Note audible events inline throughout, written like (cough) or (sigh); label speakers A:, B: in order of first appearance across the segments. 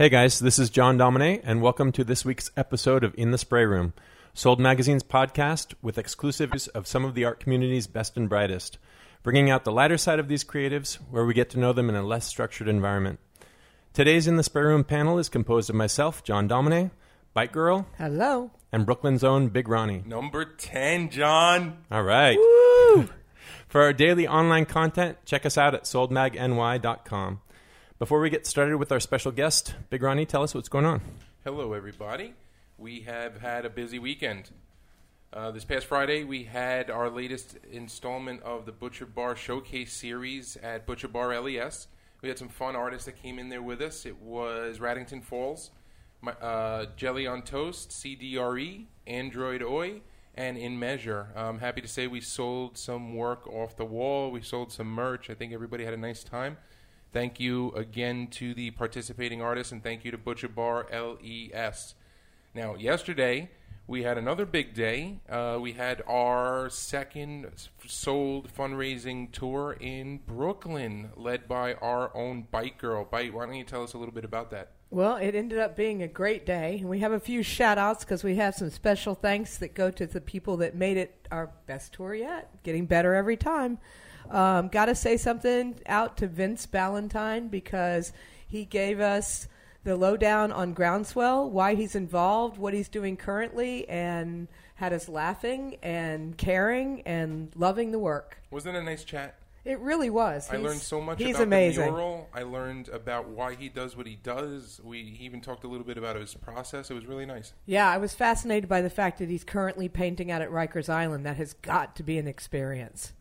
A: Hey guys, this is John Domine, and welcome to this week's episode of In the Spray Room, Sold Magazine's podcast with exclusives of some of the art community's best and brightest, bringing out the lighter side of these creatives where we get to know them in a less structured environment. Today's In the Spray Room panel is composed of myself, John Domine, Bike Girl,
B: Hello.
A: and Brooklyn's own Big Ronnie.
C: Number 10, John.
A: All right. (laughs) For our daily online content, check us out at soldmagny.com. Before we get started with our special guest, Big Ronnie, tell us what's going on.
C: Hello, everybody. We have had a busy weekend. Uh, this past Friday, we had our latest installment of the Butcher Bar Showcase series at Butcher Bar LES. We had some fun artists that came in there with us. It was Raddington Falls, my, uh, Jelly on Toast, CDRE, Android Oi, and In Measure. I'm happy to say we sold some work off the wall. We sold some merch. I think everybody had a nice time. Thank you again to the participating artists, and thank you to Butcher Bar LES. Now, yesterday we had another big day. Uh, we had our second sold fundraising tour in Brooklyn, led by our own Bike Girl. Bite, why don't you tell us a little bit about that?
B: Well, it ended up being a great day. We have a few shout outs because we have some special thanks that go to the people that made it our best tour yet, getting better every time. Um, Got to say something out to Vince Ballantyne because he gave us the lowdown on Groundswell, why he's involved, what he's doing currently, and had us laughing and caring and loving the work.
C: Wasn't it a nice chat?
B: It really was.
C: I
B: He's-
C: learned so much
B: He's
C: about
B: amazing.
C: the mural. I learned about why he does what he does. We he even talked a little bit about his process. It was really nice.
B: Yeah, I was fascinated by the fact that he's currently painting out at Rikers Island. That has got to be an experience.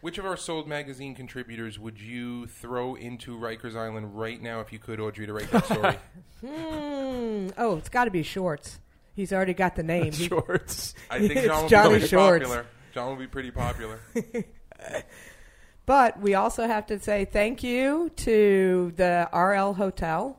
C: Which of our Sold magazine contributors would you throw into Rikers Island right now if you could, Audrey, to write that story? (laughs)
B: Hmm. Oh, it's got to be Shorts. He's already got the name. He- (laughs)
A: Shorts.
C: I think
B: It's
C: John will
B: Johnny
C: be pretty
B: Shorts.
C: popular. John will be pretty popular. (laughs)
B: but we also have to say thank you to the RL Hotel.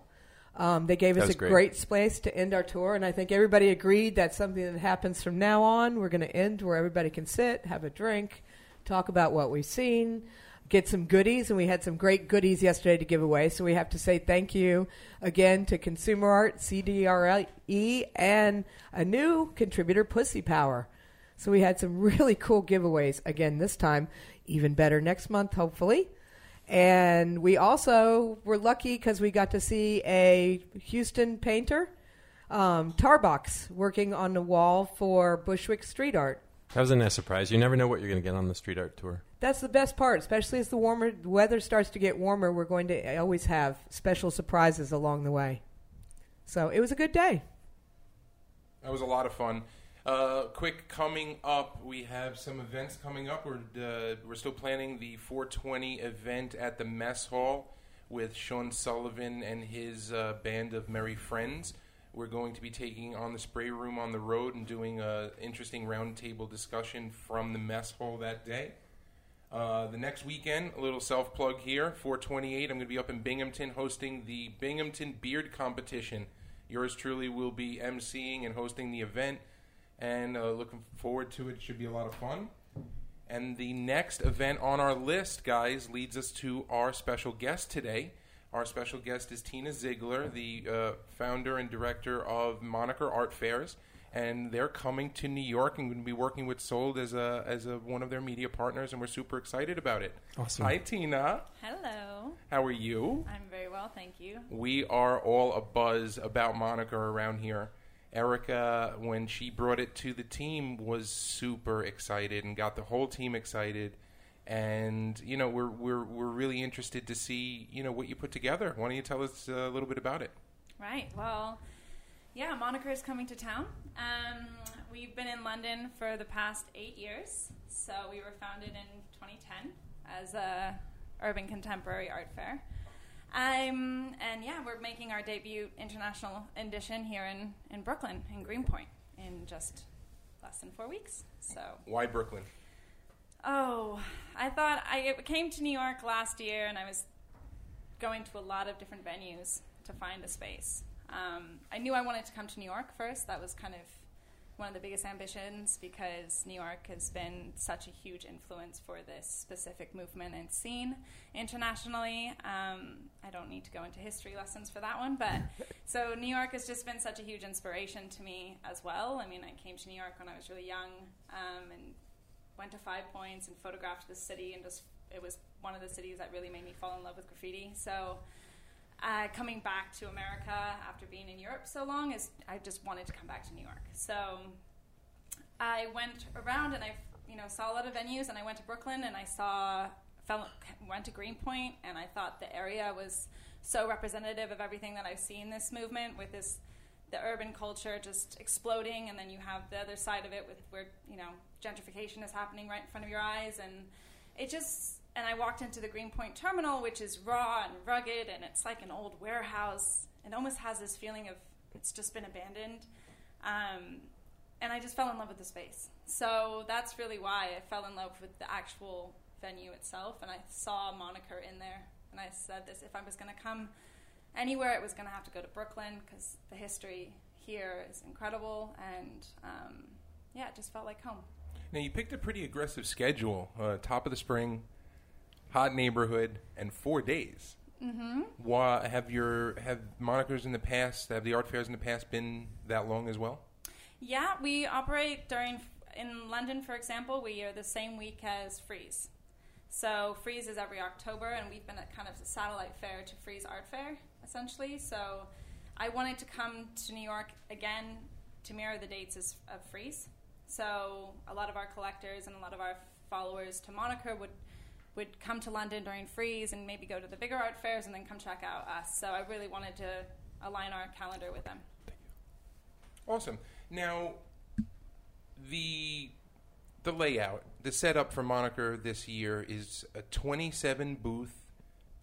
B: Um, they gave
A: That
B: us
A: was
B: a
A: great.
B: great space to end our tour, and I think everybody agreed that's something that happens from now on. We're going to end where everybody can sit, have a drink, talk about what we've seen, get some goodies, and we had some great goodies yesterday to give away. So we have to say thank you again to Consumer Art, CDRE, and a new contributor, Pussy Power. So we had some (laughs) really cool giveaways again this time, even better next month, hopefully. And we also were lucky because we got to see a Houston painter, um, Tarbox, working on the wall for Bushwick Street Art.
A: That was a nice surprise. You never know what you're going to get on the street art tour.
B: That's the best part, especially as the warmer the weather starts to get warmer. We're going to always have special surprises along the way. So it was a good day.
C: That was a lot of fun. Uh, quick coming up, we have some events coming up. We're uh, we're still planning the 420 event at the mess hall with Sean Sullivan and his uh, band of merry friends. We're going to be taking on the spray room on the road and doing an interesting roundtable discussion from the mess hall that day. Uh, the next weekend, a little self plug here. 428, I'm going to be up in Binghamton hosting the Binghamton Beard Competition. Yours truly will be emceeing and hosting the event, and uh, looking forward to it. Should be a lot of fun. And the next event on our list, guys, leads us to our special guest today. Our special guest is Tina Ziegler, the uh, founder and director of Moniker Art Fairs, and they're coming to New York and going to be working with Sold as a as a, one of their media partners, and we're super excited about it.
A: Awesome.
C: Hi, Tina.
D: Hello.
C: How are you?
D: I'm very well, thank you.
C: We are all a buzz about Moniker around here. Erica, when she brought it to the team, was super excited and got the whole team excited. And you know, we're we're we're really interested to see you know what you put together. Why don't you tell us a little bit about it?
D: Right. Well, yeah, Moniker is coming to town. Um, we've been in London for the past eight years. So we were founded in 2010 as a urban contemporary art fair. Um, and yeah, we're making our debut international edition here in, in Brooklyn, in Greenpoint, in just less than four weeks. So
C: Why Brooklyn?
D: Oh, I thought I came to New York last year and I was going to a lot of different venues to find a space. Um, I knew I wanted to come to New York first. That was kind of one of the biggest ambitions because New York has been such a huge influence for this specific movement and scene internationally. Um, I don't need to go into history lessons for that one, but (laughs) so New York has just been such a huge inspiration to me as well. I mean, I came to New York when I was really young um, and went to Five Points and photographed the city, and just it was one of the cities that really made me fall in love with graffiti. So. Uh, coming back to America after being in Europe so long is I just wanted to come back to New York. So I went around and I, you know, saw a lot of venues, and I went to Brooklyn and I saw, fell, went to Greenpoint, and I thought the area was so representative of everything that I've seen this movement with this, the urban culture just exploding, and then you have the other side of it with where you know gentrification is happening right in front of your eyes, and it just. And I walked into the Greenpoint terminal, which is raw and rugged, and it's like an old warehouse. It almost has this feeling of it's just been abandoned. Um, and I just fell in love with the space. So that's really why I fell in love with the actual venue itself, and I saw Moniker in there, and I said this: if I was going to come anywhere, it was going to have to go to Brooklyn because the history here is incredible, and um, yeah, it just felt like home.
C: Now you picked a pretty aggressive schedule. Uh, top of the spring, hot neighborhood, and four days.
D: Mm-hmm.
C: Why have your have monikers in the past? Have the art fairs in the past been that long as well?
D: Yeah, we operate during in London, for example. We are the same week as Frieze, So Frieze is every October, and we've been at kind of a satellite fair to Frieze Art Fair, essentially. So I wanted to come to New York again to mirror the dates of Frieze. So a lot of our collectors and a lot of our followers to Moniker would would come to London during Frieze and maybe go to the bigger art fairs and then come check out us. So I really wanted to align our calendar with them.
C: Awesome. Now, the the layout, the setup for Moniker this year is a 27 booth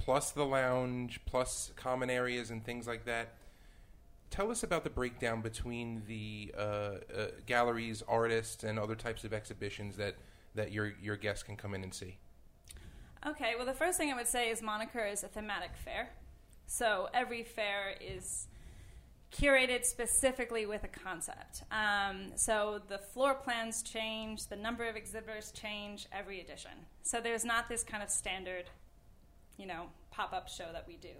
C: plus the lounge plus common areas and things like that. Tell us about the breakdown between the uh, uh, galleries, artists, and other types of exhibitions that, that your your guests can come in and see.
D: Okay, well, the first thing I would say is Moniker is a thematic fair. So every fair is curated specifically with a concept. Um, so the floor plans change, the number of exhibitors change every edition. So there's not this kind of standard, you know, pop up show that we do.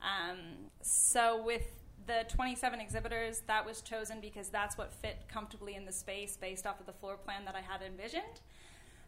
D: Um, so with the 27 exhibitors, that was chosen because that's what fit comfortably in the space based off of the floor plan that I had envisioned.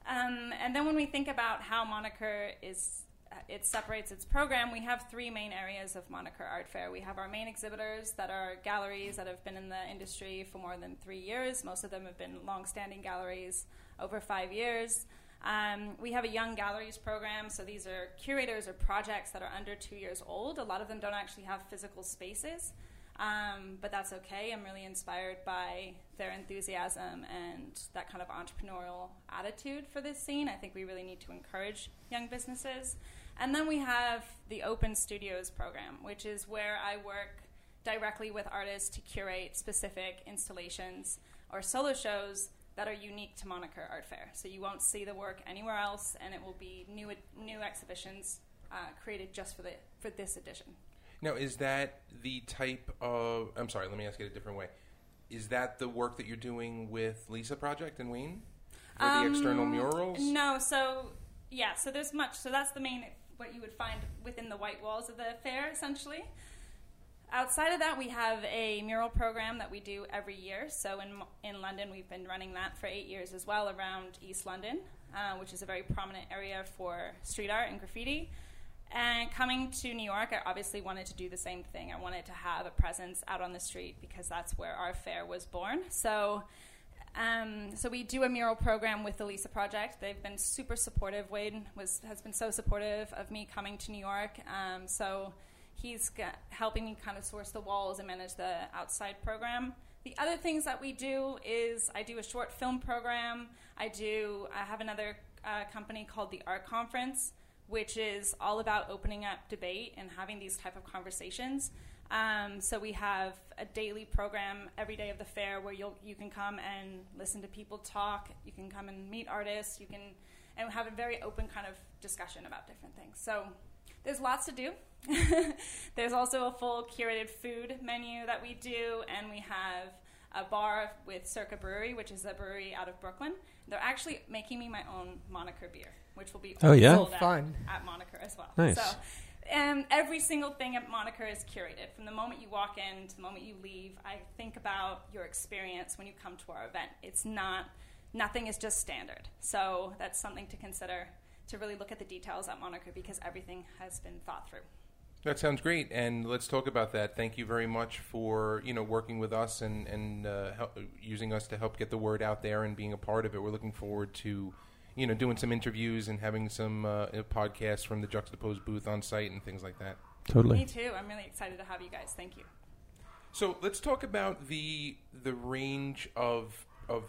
D: Um, and then when we think about how Moniker is it separates its program, we have three main areas of Moniker Art Fair. We have our main exhibitors that are galleries that have been in the industry for more than three years. Most of them have been long-standing galleries over five years. Um, we have a young galleries program, so these are curators or projects that are under two years old. A lot of them don't actually have physical spaces, um, but that's okay. I'm really inspired by their enthusiasm and that kind of entrepreneurial attitude for this scene. I think we really need to encourage young businesses. And then we have the Open Studios program, which is where I work directly with artists to curate specific installations or solo shows that are unique to Moniker Art Fair. So you won't see the work anywhere else, and it will be new new exhibitions uh, created just for the for this edition.
C: Now, is that the type of? I'm sorry. Let me ask it a different way. Is that the work that you're doing with Lisa Project and Wayne for
D: Um,
C: the external murals?
D: No, so yeah, so there's much. So that's the main what you would find within the white walls of the fair, essentially. Outside of that, we have a mural program that we do every year. So in in London, we've been running that for eight years as well around East London, uh, which is a very prominent area for street art and graffiti. And coming to New York, I obviously wanted to do the same thing. I wanted to have a presence out on the street because that's where our fair was born. So um, so we do a mural program with the Lisa Project. They've been super supportive. Wade was has been so supportive of me coming to New York. Um, so he's helping me kind of source the walls and manage the outside program. The other things that we do is I do a short film program. I do. I have another uh, company called the Art Conference, which is all about opening up debate and having these type of conversations. Um, so we have a daily program every day of the fair where you'll you can come and listen to people talk. You can come and meet artists. You can and have a very open kind of discussion about different things. So there's lots to do. (laughs) there's also a full curated food menu that we do, and we have a bar with Circa Brewery, which is a brewery out of Brooklyn. They're actually making me my own Moniker beer, which will be
A: Oh, yeah?
D: sold
B: Oh,
D: at-
B: fun.
D: at Moniker as well.
A: Nice.
D: So And every single thing at Moniker is curated. From the moment you walk in to the moment you leave, I think about your experience when you come to our event. It's not, nothing is just standard. So that's something to consider to really look at the details at Moniker because everything has been thought through.
C: That sounds great, and let's talk about that. Thank you very much for you know working with us and and uh, help, using us to help get the word out there and being a part of it. We're looking forward to you know doing some interviews and having some uh, podcasts from the Juxtaposed booth on site and things like that.
A: Totally.
D: Me too. I'm really excited to have you guys. Thank you.
C: So let's talk about the the range of of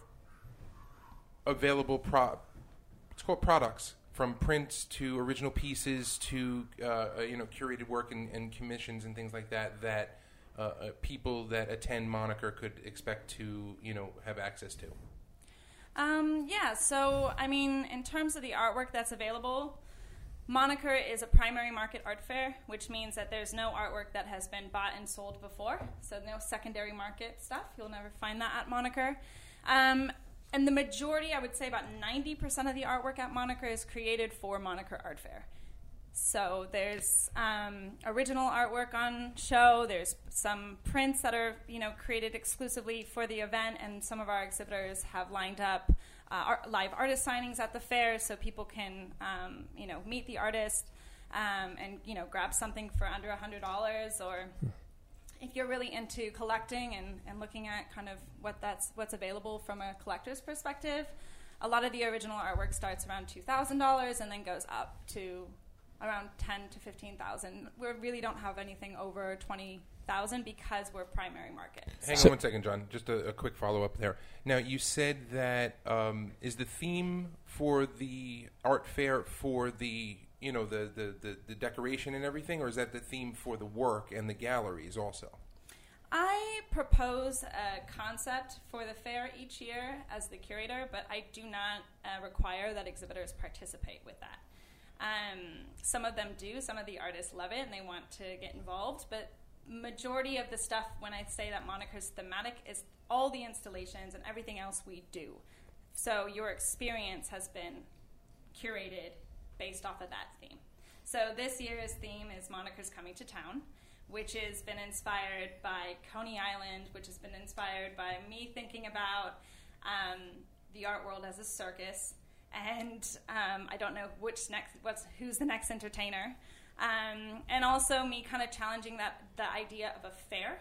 C: available pro. It's called products from prints to original pieces to uh, uh, you know curated work and, and, commissions and things like that that uh, uh, people that attend Moniker could expect to you know have access to.
D: Um, yeah, so I mean, in terms of the artwork that's available, Moniker is a primary market art fair, which means that there's no artwork that has been bought and sold before. So no secondary market stuff. You'll never find that at Moniker. Um, and the majority, I would say about 90% of the artwork at Moniker is created for Moniker Art Fair. So there's um, original artwork on show. There's some prints that are you know created exclusively for the event, and some of our exhibitors have lined up uh, art, live artist signings at the fair, so people can um, you know meet the artist um, and you know grab something for under hundred dollars or if you're really into collecting and, and looking at kind of what that's what's available from a collector's perspective, a lot of the original artwork starts around two thousand dollars and then goes up to around ten to fifteen thousand. We really don't have anything over twenty thousand because we're primary market.
C: Hang so on one second, John. Just a, a quick follow up there. Now you said that um, is the theme for the art fair for the you know the, the, the, the, decoration and everything, or is that the theme for the work and the galleries also?
D: I propose a concept for the fair each year as the curator, but I do not uh, require that exhibitors participate with that. Um, some of them do. Some of the artists love it and they want to get involved, but majority of the stuff when I say that Moniker's thematic is all the installations and everything else we do. So your experience has been curated based off of that theme. So this year's theme is Moniker's Coming to Town, which has been inspired by Coney Island, which has been inspired by me thinking about um, the art world as a circus. And um, I don't know which next, what's who's the next entertainer, um, and also me kind of challenging that the idea of a fair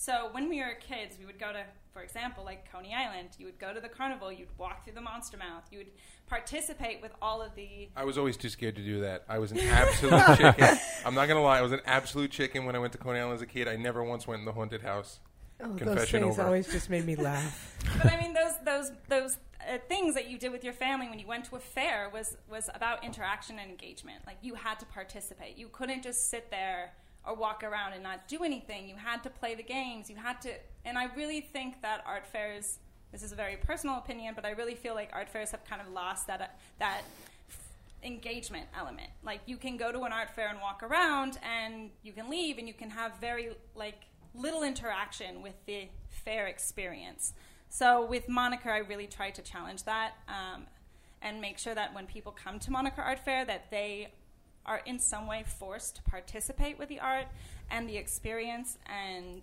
D: so when we were kids, we would go to, for example, like Coney Island. You would go to the carnival. You'd walk through the Monster Mouth. You would participate with all of the.
C: I was always too scared to do that. I was an (laughs) absolute chicken. I'm not gonna lie. I was an absolute chicken when I went to Coney Island as a kid. I never once went in the haunted house.
B: Oh, Confession those things over. always just made me laugh. (laughs)
D: but I mean, those those those uh, things that you did with your family when you went to a fair was was about interaction and engagement. Like you had to participate. You couldn't just sit there or walk around and not do anything. You had to play the games. You had to, and I really think that art fairs. This is a very personal opinion, but I really feel like art fairs have kind of lost that uh, that engagement element. Like you can go to an art fair and walk around, and you can leave, and you can have very like little interaction with the fair experience. So with Moniker, I really try to challenge that. Um, and make sure that when people come to Moniker Art Fair that they are in some way forced to participate with the art and the experience. And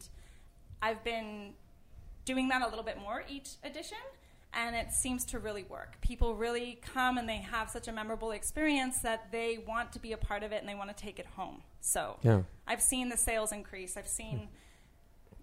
D: I've been doing that a little bit more each edition, and it seems to really work. People really come and they have such a memorable experience that they want to be a part of it and they want to take it home. So yeah. I've seen the sales increase. I've seen.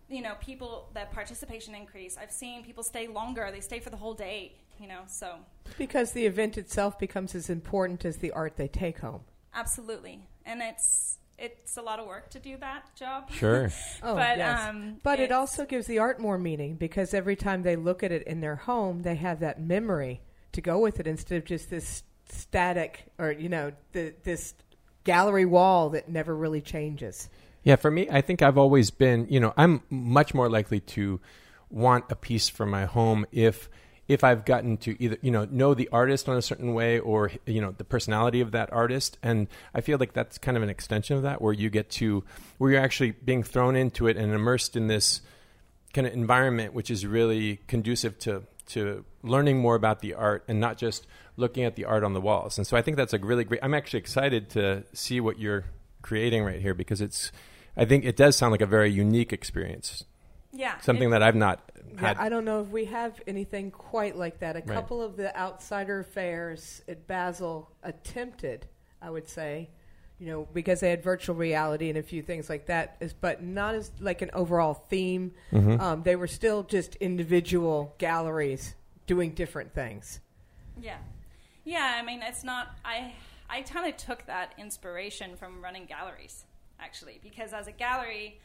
D: You know, people that participation increase. I've seen people stay longer. They stay for the whole day. You know, so
B: because the event itself becomes as important as the art they take home.
D: Absolutely, and it's it's a lot of work to do that job.
A: Sure. (laughs)
B: oh, but yes. um, but it also gives the art more meaning because every time they look at it in their home, they have that memory to go with it instead of just this static or you know the, this gallery wall that never really changes.
A: Yeah, for me, I think I've always been, you know, I'm much more likely to want a piece for my home if if I've gotten to either you know know the artist in a certain way or you know the personality of that artist, and I feel like that's kind of an extension of that, where you get to where you're actually being thrown into it and immersed in this kind of environment, which is really conducive to to learning more about the art and not just looking at the art on the walls. And so I think that's a really great. I'm actually excited to see what you're creating right here because it's. I think it does sound like a very unique experience.
D: Yeah.
A: Something that I've not
B: Yeah. I don't know if we have anything quite like that. A
A: Right.
B: couple of the outsider fairs at Basel attempted, I would say, you know, because they had virtual reality and a few things like that, is, but not as like an overall theme.
A: Mhm.
B: Um, they were still just individual galleries doing different things.
D: Yeah, yeah. I mean, it's not. I I kind of took that inspiration from running galleries, actually, because as a gallery,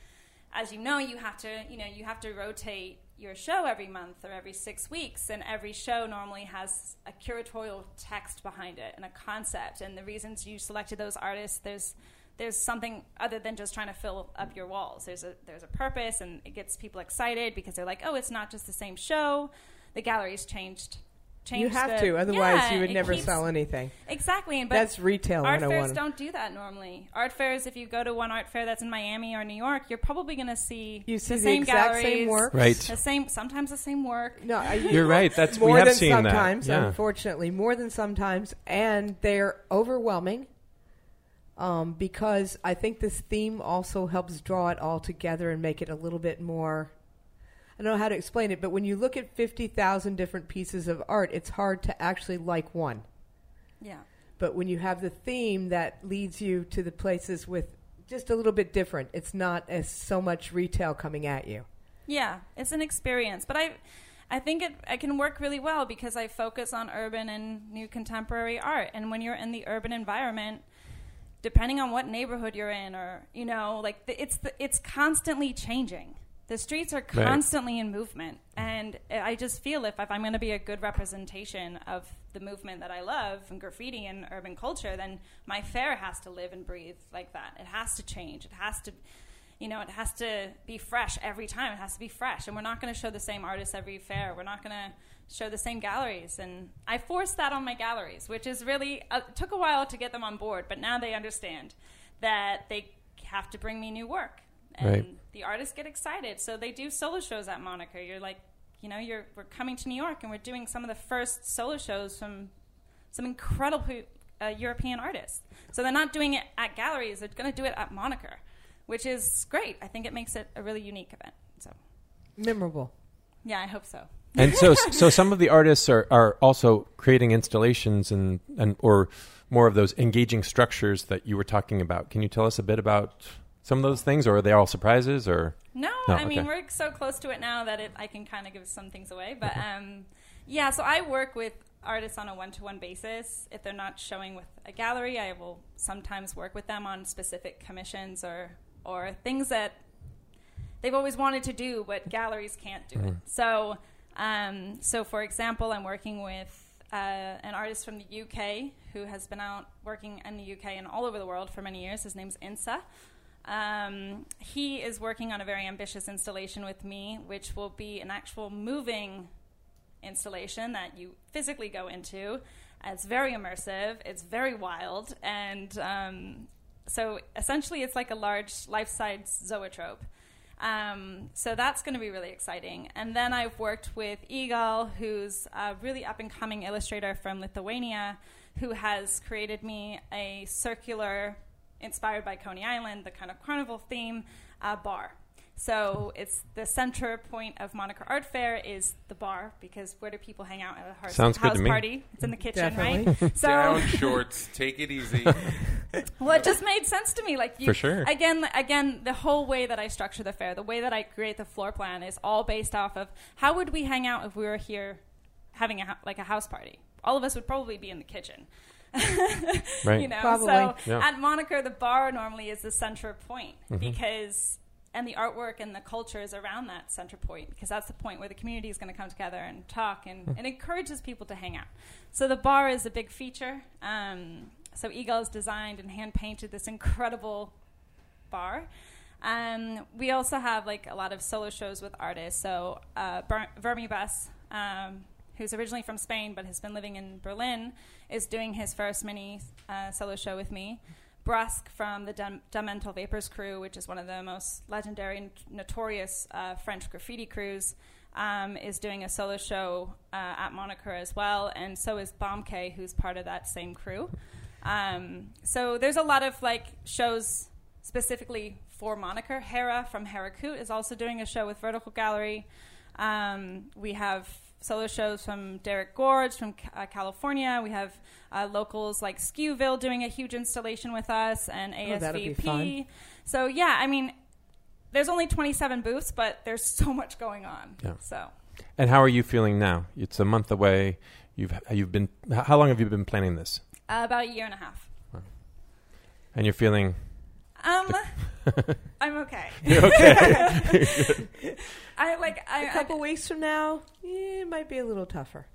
D: as you know, you have to you know you have to rotate your show every month or every six weeks, and every show normally has a curatorial text behind it and a concept, and the reasons you selected those artists. There's there's something other than just trying to fill up your walls. There's a there's a purpose, and it gets people excited because they're like, oh, it's not just the same show. The gallery's changed.
B: You have
D: the-
B: to, otherwise
D: Yeah,
B: you would never
D: keeps-
B: sell anything.
D: Exactly, and but
B: That's retail
D: art fairs don't do that normally. Art fairs, if you go to one art fair that's in Miami or New York, you're probably going to see
B: You see the
D: same
B: exact
D: galleries,
B: same work.
A: Right.
D: the same, sometimes the same work.
B: No, I,
A: You're right. That's
B: more
A: we have
B: than
A: seen that.
B: sometimes,
A: Yeah.
B: unfortunately, more than sometimes, and they're overwhelming. Um, because I think this theme also helps draw it all together and make it a little bit more. I don't know how to explain it, but when you look at fifty thousand different pieces of art, it's hard to actually like one.
D: Yeah,
B: But when you have the theme that leads you to the places with just a little bit different, it's not as so much retail coming at you.
D: yeah, it's an experience. But I, I think it, it can work really well because I focus on urban and new contemporary art. And when you're in the urban environment, depending on what neighborhood you're in, or you know, like the, it's the, it's constantly changing. The streets are
A: Right.
D: constantly in movement, and I just feel if, if I'm going to be a good representation of the movement that I love and graffiti and urban culture, then my fair has to live and breathe like that. It has to change. It has to, you know, it has to be fresh every time. It has to be fresh, and we're not going to show the same artists every fair. We're not going to show the same galleries, and I forced that on my galleries, which is really uh, took a while to get them on board, but now they understand that they have to bring me new work, and
A: Right.
D: the artists get excited. So they do solo shows at Moniker. You're like, you know, you're we're coming to New York, and we're doing some of the first solo shows from some incredible uh, European artists. So they're not doing it at galleries; they're going to do it at Moniker, which is great. I think it makes it a really unique event. So
B: Memorable.
D: yeah, I hope so.
A: and so so some of the artists are, are also creating installations and, and or more of those engaging structures that you were talking about. Can you tell us a bit about some of those things, or are they all surprises? Or
D: No,
A: No,
D: I mean we're so close to it now that it, I can kind of give some things away. But um, yeah, so I work with artists on a one-to-one basis. If they're not showing with a gallery, I will sometimes work with them on specific commissions or or things that they've always wanted to do, but galleries can't do it. So, um, so for example, I'm working with uh, an artist from the UK who has been out working in the UK and all over the world for many years. His name's Insa. Um, he is working on a very ambitious installation with me, which will be an actual moving installation that you physically go into. It's very immersive. It's very wild, and um, so essentially, it's like a large life-size zoetrope. Um, so that's going to be really exciting. And then I've worked with Egle, who's a really up-and-coming illustrator from Lithuania, who has created me a circular, inspired by Coney Island, the kind of carnival theme, uh, bar. So it's the center point of Moniker Art Fair is the bar because where do people hang out at a house,
A: Sounds good
D: house
A: to me.
D: party? It's in the kitchen,
B: Definitely.
D: right? So
C: Down shorts. Take it easy. (laughs)
D: well, it just made sense to me. Like you,
A: For sure.
D: Again, again, the whole way that I structure the fair, the way that I create the floor plan, is all based off of how would we hang out if we were here having a like a house party. All of us would probably be in the kitchen.
A: Right. (laughs)
D: You know,
B: Probably.
D: so
A: Yeah.
D: at Moniker, the bar normally is the center point
A: Mm-hmm.
D: because, and the artwork and the culture is around that center point because that's the point where the community is going to come together and talk and
A: Hmm.
D: it encourages people to hang out. So the bar is a big feature. Um, so Egle has designed and hand painted this incredible bar. Um, we also have like a lot of solo shows with artists. So uh, Ber- Vermibus, um, who's originally from Spain but has been living in Berlin, is doing his first mini uh, solo show with me. Brusk from the Da Mental Vaporz crew, which is one of the most legendary and notorious uh, French graffiti crews, um, is doing a solo show uh, at Moniker as well, and so is Bom.K, who's part of that same crew. Um, so there's a lot of like shows specifically for Moniker. Hera from Herakut is also doing a show with Vertical Gallery. Um, we have solo shows from Derek Gorge from uh, California. We have uh, locals like Skewville doing a huge installation with us and
B: Oh, that'll be fun.
D: ASVP. So yeah, I mean, there's only 27 booths, but there's (laughs) so much going on.
A: Yeah.
D: So
A: And how are you feeling now? It's a month away. You've you've been how long have you been planning this?
D: uh, about a year and a half.
A: And you're feeling
D: Um, (laughs) I'm okay.
A: you're okay. (laughs)
D: I like I,
B: A couple weeks from now, eh, it might be a little tougher.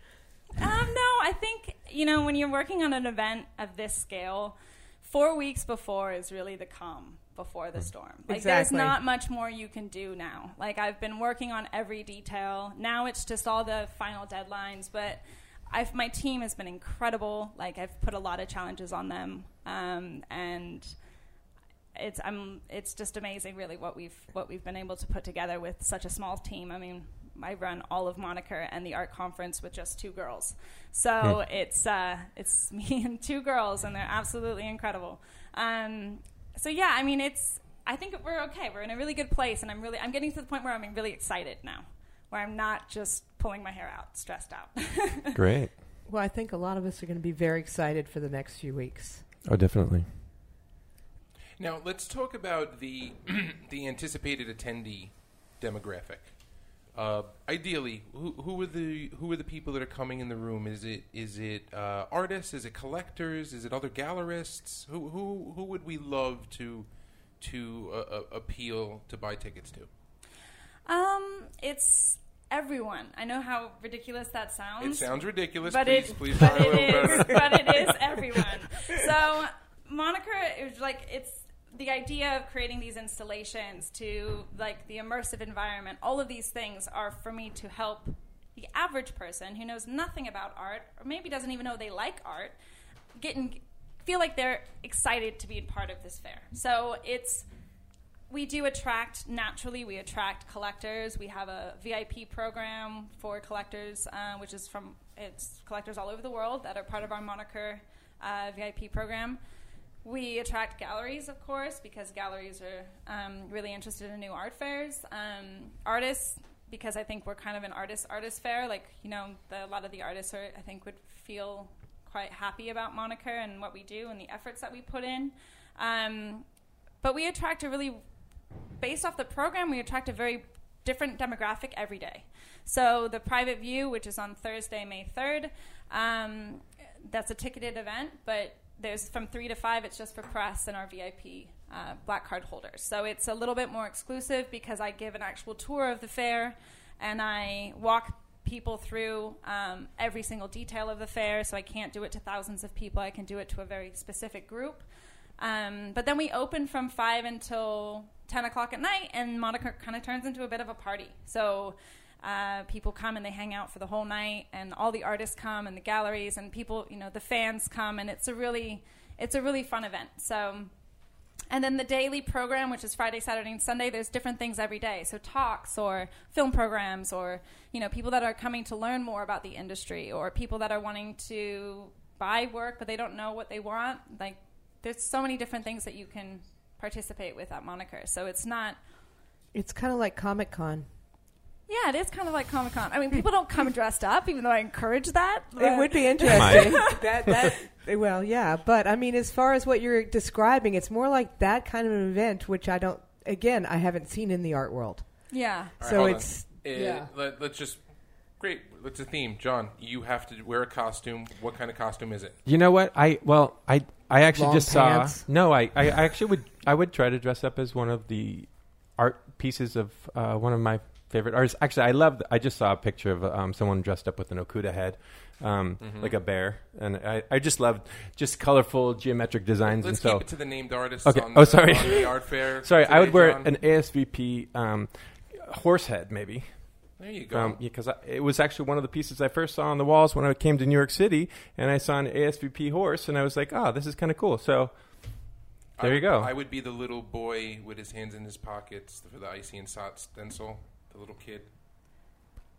D: Um, no, I think you know when you're working on an event of this scale, four weeks before is really the calm before the storm. Like there's not much more you can do now. Like I've been working on every detail. Now it's just all the final deadlines, but. I've, my team has been incredible. Like I've put a lot of challenges on them, um, and it's I'm it's just amazing, really, what we've what we've been able to put together with such a small team. I mean, I run all of Moniker and the art conference with just two girls, so it's uh, it's (laughs) me and two girls, and they're absolutely incredible. Um, so yeah, I mean, it's I think we're okay. We're in a really good place, and I'm really I'm getting to the point where I'm really excited now, where I'm not just pulling my hair out, stressed out. (laughs)
A: Great.
B: Well, I think a lot of us are going to be very excited for the next few weeks.
A: Oh, definitely.
C: Now let's talk about the (clears throat) the anticipated attendee demographic. Uh, ideally, who, who are the who are the people that are coming in the room? Is it is it uh, artists? Is it collectors? Is it other gallerists? Who who who would we love to to uh, uh, appeal to buy tickets to?
D: um, it's everyone. I know how ridiculous that sounds.
C: It sounds ridiculous.
D: but
C: please,
D: it,
C: please
D: but
C: try a little
D: it is,
C: better.
D: but it is (laughs) everyone. So Moniker is like it's the idea of creating these installations to like the immersive environment. All of these things are for me to help the average person who knows nothing about art or maybe doesn't even know they like art get in, feel like they're excited to be a part of this fair. So it's we do attract naturally we attract collectors we have a vip program for collectors uh, which is from it's collectors all over the world that are part of our moniker uh, vip program we attract galleries of course because galleries are um, really interested in new art fairs um, artists because i think we're kind of an artist artist fair like you know the, a lot of the artists are i think would feel quite happy about moniker and what we do and the efforts that we put in um, but we attract a really based off the program, we attract a very different demographic every day. So the private view, which is on Thursday, May third, um, that's a ticketed event, but there's from three to five. It's just for press and our VIP uh, black card holders. So it's a little bit more exclusive because I give an actual tour of the fair, and I walk people through um, every single detail of the fair. So I can't do it to thousands of people. I can do it to a very specific group. Um, but then we open from five until ten o'clock at night, and Moniker kind of turns into a bit of a party. So uh, people come and they hang out for the whole night, and all the artists come, and the galleries, and people, you know, the fans come, and it's a really, it's a really fun event. So. And then the daily program, which is Friday, Saturday, and Sunday, there's different things every day. So talks or film programs or, you know, people that are coming to learn more about the industry or people that are wanting to buy work but they don't know what they want. Like there's so many different things that you can participate with at Moniker. So it's not
B: It's kind of like Comic Con.
D: Yeah, it is kind of like Comic Con. I mean, people don't come dressed up, even though I encourage that.
B: It would be (laughs) interesting. (laughs) that, that, well, yeah, but I mean, as far as what you're describing, it's more like that kind of an event, which I don't. Again, I haven't seen in the art world.
D: Yeah.
C: All right,
B: so it's
C: Uh,
B: yeah.
C: Let, let's just great. It's a theme, John. You have to wear a costume. What kind of costume is it?
A: You know what? I well, I I actually
B: Long
A: just
B: pants.
A: saw. No, I, I I actually would I would try to dress up as one of the art pieces of uh, one of my favorite artists. Actually, I love. I just saw a picture of um, someone dressed up with an Okuda head, um,
C: Mm-hmm.
A: like a bear, and I, I just loved just colorful geometric designs.
C: Let's
A: and so
C: keep it to the named artists.
A: Okay.
C: On
A: Oh,
C: the,
A: sorry.
C: The art fair. (laughs)
A: sorry, I would wear
C: John.
A: an ASVP um, horse head maybe.
C: There you go.
A: Um, because it was actually one of the pieces I first saw on the walls when I came to New York City, and I saw an ASVP horse, and I was like, "Oh, this is kind of cool." So there
C: I
A: you go.
C: I would be the little boy with his hands in his pockets for the icy and sot stencil. The little kid.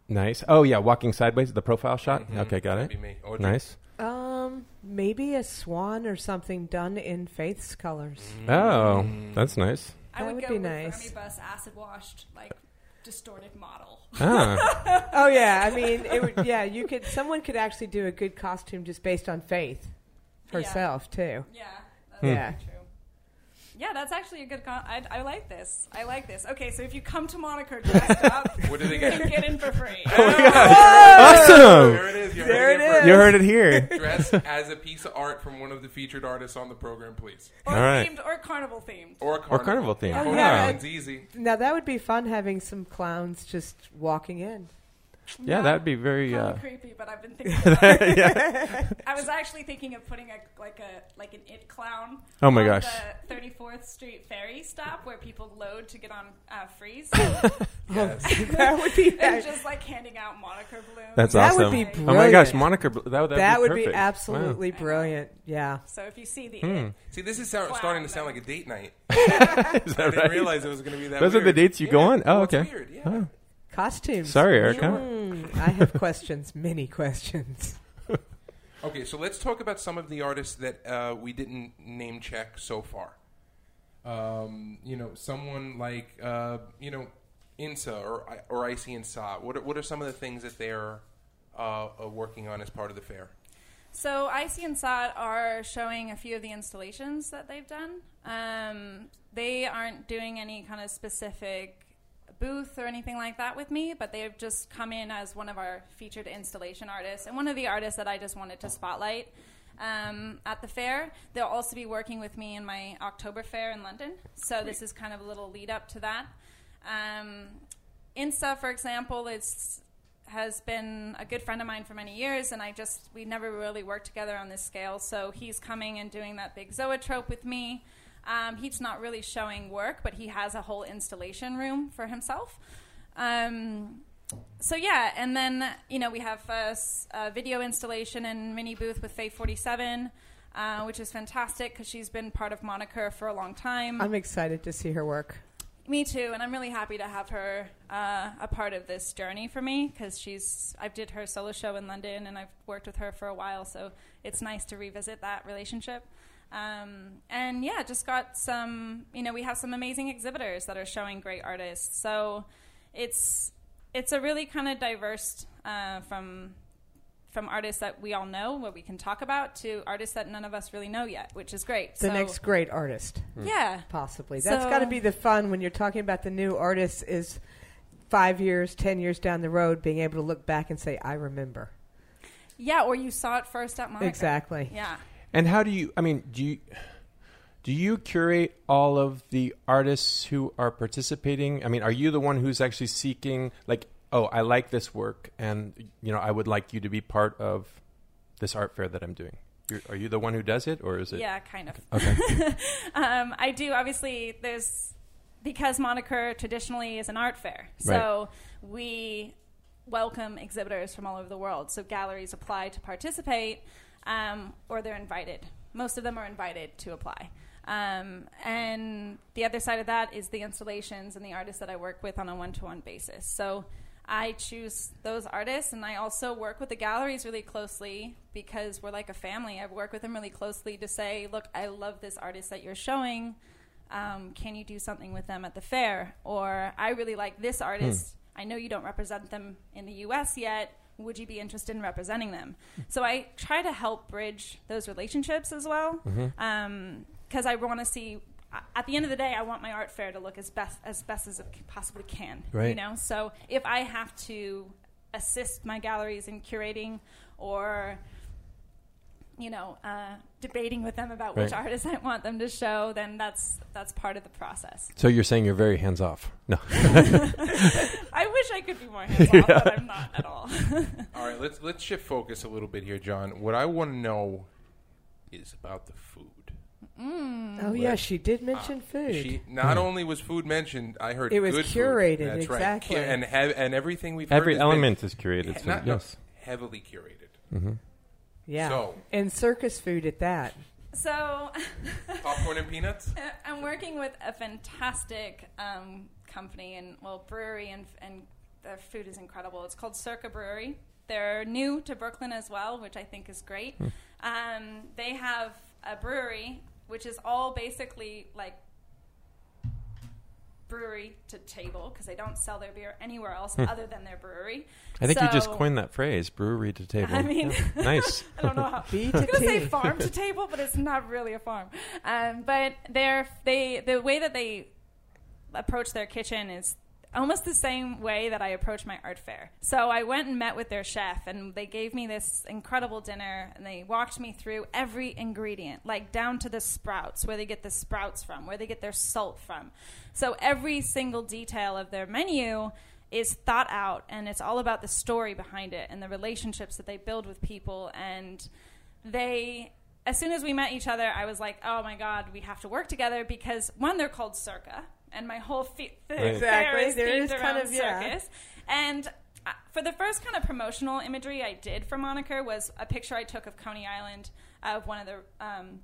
A: nice. Oh yeah, walking sideways, the profile shot.
C: Mhm.
A: Okay, got
C: That'd
A: it.
C: Be me. Audrey?
A: Nice.
B: Um, maybe a swan or something done in Faith's colors.
A: Oh, that's nice.
D: I
B: That
D: would,
B: would
D: go
B: be
D: with
B: nice.
D: Bus acid washed, like distorted model.
A: Ah, (laughs)
B: Oh yeah, I mean, it would, yeah, you could. Someone could actually do a good costume just based on Faith
D: Yeah.
B: herself too.
D: Yeah, that's
B: Hmm. Yeah.
D: true. Yeah, that's actually a good. Con- I, I like this. I like this. Okay, so if you come to Moniker dressed up, (laughs)
C: What do they
D: you
C: get?
D: can get in for free. (laughs)
A: awesome!
C: There it is. You're
B: There
C: hearing
B: it
C: first.
A: You heard it here.
C: Dressed as a piece of art from one of the featured artists on the program, please.
D: Or
A: All right.
D: themed, or carnival themed.
C: Or a carnival.
A: carnival theme.
C: Oh,
B: Oh,
C: yeah.
B: yeah.
C: That easy.
B: Now that would be fun having some clowns just walking in.
A: Yeah, that'd be very. Uh,
D: creepy, but I've been thinking. About it. (laughs)
A: yeah.
D: I was actually thinking of putting a like a like an it clown.
A: Oh my
D: on
A: gosh.
D: The 34th Street ferry stop where people load to get on uh, Frieze, (laughs)
C: Yes. (laughs)
B: that would be
D: and just like handing out Moniker balloons.
A: That's
B: That would
A: awesome.
B: be
A: Oh my gosh,
B: brilliant.
A: Moniker, that, that'd
B: that
A: be
B: would be
A: perfect.
B: absolutely
D: Wow.
B: brilliant. Yeah.
D: So if you see the
A: Hmm.
D: it,
C: See, this is sound, starting to sound like a date night.
A: Wow. (laughs) Is
C: I
A: that
C: didn't
A: right?
C: realize it was going to be that
A: Those are the
C: weird.
A: dates you go
C: Yeah.
A: on? Oh,
C: Well, it's
A: okay.
C: weird, yeah.
A: Oh.
B: Costumes.
A: Sorry, Erica.
B: Mm, I have questions, many questions.
C: Okay, so let's talk about some of the artists that uh, we didn't name check so far. Um, you know, someone like uh, you know Insa or or Icy and Sot. What are, what are some of the things that they're uh, uh, working on as part of the fair?
D: So Icy and are showing a few of the installations that they've done. Um, they aren't doing any kind of specific booth or anything like that with me, but they've just come in as one of our featured installation artists and one of the artists that I just wanted to spotlight um, at the fair. They'll also be working with me in my October fair in London. So this is kind of a little lead up to that. Um, Insa, for example, is has been a good friend of mine for many years, and I just we never really worked together on this scale. So he's coming and doing that big zoetrope with me. Um, he's not really showing work, but he has a whole installation room for himself. Um, so yeah, and then you know we have a video installation and mini booth with Faith Forty Seven. Uh, which is fantastic because she's been part of Moniker for a long time.
B: I'm excited to see her work.
D: Me too, and I'm really happy to have her uh, a part of this journey for me because she's. I did her solo show in London, and I've worked with her for a while, so it's nice to revisit that relationship. Um, and yeah, just got some. You know, we have some amazing exhibitors that are showing great artists, so it's it's a really kind of diverse uh, from from artists that we all know, what we can talk about, to artists that none of us really know yet, which is great.
B: The
D: so,
B: next great artist,
D: yeah,
B: possibly. That's
D: So-
B: got to be the fun when you're talking about the new artists. Is five years, ten years down the road, being able to look back and say, "I remember."
D: yeah, or you saw it first at Moniker.
B: Exactly.
D: Yeah.
A: And how do you? I mean, do you do you curate all of the artists who are participating? I mean, are you the one who's actually seeking, like, oh, I like this work, and you know, I would like you to be part of this art fair that I'm doing? You're, are you the one who does it, or is it?
D: Yeah, kind of.
A: Okay. (laughs)
D: um, I do. Obviously, there's because Moniker traditionally is an art fair, so we welcome exhibitors from all over the world. So galleries apply to participate, um, or they're invited. Most of them are invited to apply. Um, and the other side of that is the installations and the artists that I work with on a one-to-one basis. So I choose those artists, and I also work with the galleries really closely because we're like a family. I work with them really closely to say, look, I love this artist that you're showing. Um, can you do something with them at the fair? Or I really like this artist. I know you don't represent them in the U.S. yet. Would you be interested in representing them? So I try to help bridge those relationships as well, mm-hmm. um, because I want to see. At the end of the day, I want my art fair to look as best as best as it possibly can.
A: Right.
D: You know, so if I have to assist my galleries in curating or you know uh, debating with them about which
A: Right.
D: artists I want them to show, then that's that's part of the process.
A: So you're saying you're very hands off? No. (laughs)
D: I wish I could be more hands off, but I'm not at all. (laughs)
C: All right, let's let's shift focus a little bit here, John. What I want to know is about the food. Mm.
B: Oh yeah, she did mention ah, food.
C: She not only was food mentioned, I heard
B: It was
C: good
B: curated,
C: Food. That's
B: exactly.
C: right, and hev- and everything we've
A: Every
C: heard has
A: element is curated.
C: been,
A: So,
C: not,
A: yes.
C: heavily curated. Mm-hmm.
B: Yeah,
C: So-
B: and circus food at that.
D: so (laughs)
C: Popcorn and peanuts.
D: Uh, I'm working with a fantastic um, company and well brewery and and their food is incredible. It's called Circa Brewery. They're new to Brooklyn as well, which I think is great. Um, they have a brewery, which is all basically like brewery to table because they don't sell their beer anywhere else other than their brewery.
A: I think you just coined that phrase, brewery to table.
D: I mean,
A: Yeah. nice. (laughs)
D: I don't know how. (laughs)
B: B
D: I
B: to
D: was gonna say farm to table, but it's not really a farm. Um, but they're they the way that they approach their kitchen is almost the same way that I approach my art fair. So I went and met with their chef, and they gave me this incredible dinner, and they walked me through every ingredient, like down to the sprouts, where they get the sprouts from, where they get their salt from. So every single detail of their menu is thought out, and it's all about the story behind it and the relationships that they build with people and they as soon as we met each other i was like oh my god we have to work together because one they're called circa and my whole fe- (laughs)
A: Right.
D: fair
B: Exactly.
D: is
B: There
D: themed
B: is kind
D: around
B: of- yeah.
D: circus and uh, for the first kind of promotional imagery i did for moniker was a picture i took of coney island of one of the um,